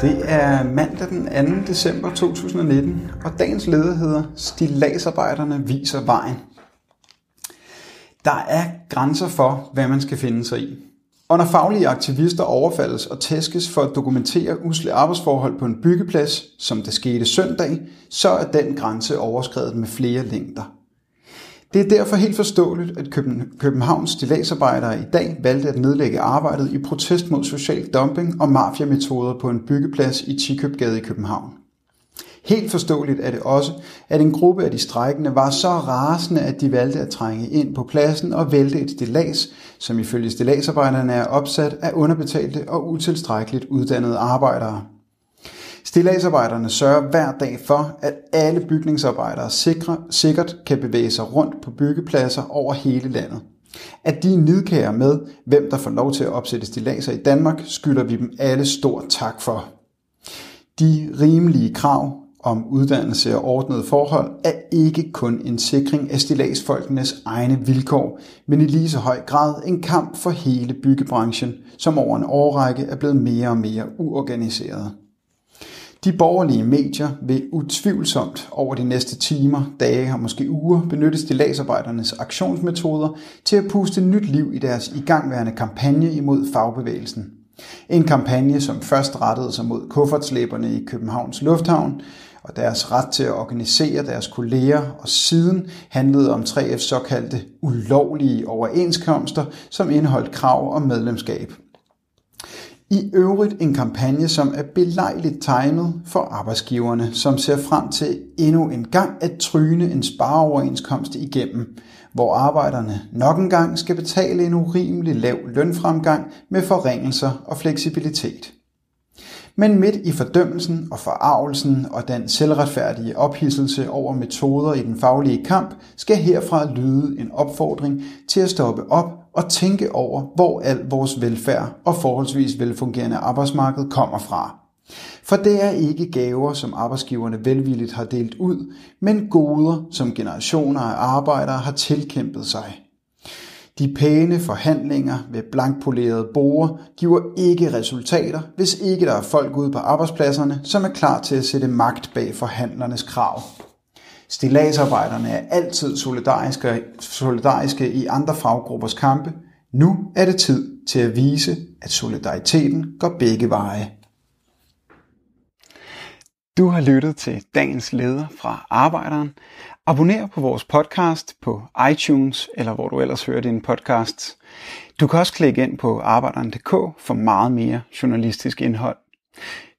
Det er mandag den 2. december 2019, og dagens leder hedder Stilagsarbejderne viser vejen. Der er grænser for, hvad man skal finde sig i. Og når faglige aktivister overfaldes og tæskes for at dokumentere usle arbejdsforhold på en byggeplads, som det skete søndag, så er den grænse overskrevet med flere længder. Det er derfor helt forståeligt, at Københavns stilagsarbejdere i dag valgte at nedlægge arbejdet i protest mod social dumping og mafiametoder på en byggeplads i Tikøbgade i København. Helt forståeligt er det også, at en gruppe af de strækkende var så rasende, at de valgte at trænge ind på pladsen og vælte et stillads, som ifølge stillagsarbejderne er opsat af underbetalte og utilstrækkeligt uddannede arbejdere. Stillagsarbejderne sørger hver dag for, at alle bygningsarbejdere sikre, sikkert kan bevæge sig rundt på byggepladser over hele landet. At de er nidkære med, hvem der får lov til at opsætte stilladser i Danmark, skylder vi dem alle stor tak for. De rimelige krav om uddannelse og ordnede forhold er ikke kun en sikring af stillagsfolkenes egne vilkår, men i lige så høj grad en kamp for hele byggebranchen, som over en årrække er blevet mere og mere uorganiseret. De borgerlige medier vil utvivlsomt over de næste timer, dage og måske uger benytte stillagsarbejdernes aktionsmetoder til at puste nyt liv i deres igangværende kampagne imod fagbevægelsen. En kampagne, som først rettede sig mod kuffertslæberne i Københavns Lufthavn og deres ret til at organisere deres kolleger, og siden handlede om 3F's såkaldte ulovlige overenskomster, som indeholdt krav om medlemskab. I øvrigt en kampagne, som er belejligt tegnet for arbejdsgiverne, som ser frem til endnu en gang at tryne en spareoverenskomst igennem, hvor arbejderne nok en gang skal betale en urimelig lav lønfremgang med forringelser og fleksibilitet. Men midt i fordømmelsen og forarvelsen og den selvretfærdige ophidselse over metoder i den faglige kamp, skal herfra lyde en opfordring til at stoppe op og tænke over, hvor al vores velfærd og forholdsvis velfungerende arbejdsmarked kommer fra. For det er ikke gaver, som arbejdsgiverne velvilligt har delt ud, men goder, som generationer af arbejdere har tilkæmpet sig. De pæne forhandlinger ved blankpolerede borer giver ikke resultater, hvis ikke der er folk ude på arbejdspladserne, som er klar til at sætte magt bag forhandlernes krav. Stilagsarbejderne er altid solidariske, solidariske i andre faggruppers kampe. Nu er det tid til at vise, at solidariteten går begge veje. Du har lyttet til dagens leder fra Arbejderen. Abonner på vores podcast på iTunes eller hvor du ellers hører dine podcasts. Du kan også klikke ind på arbejderen.dk for meget mere journalistisk indhold.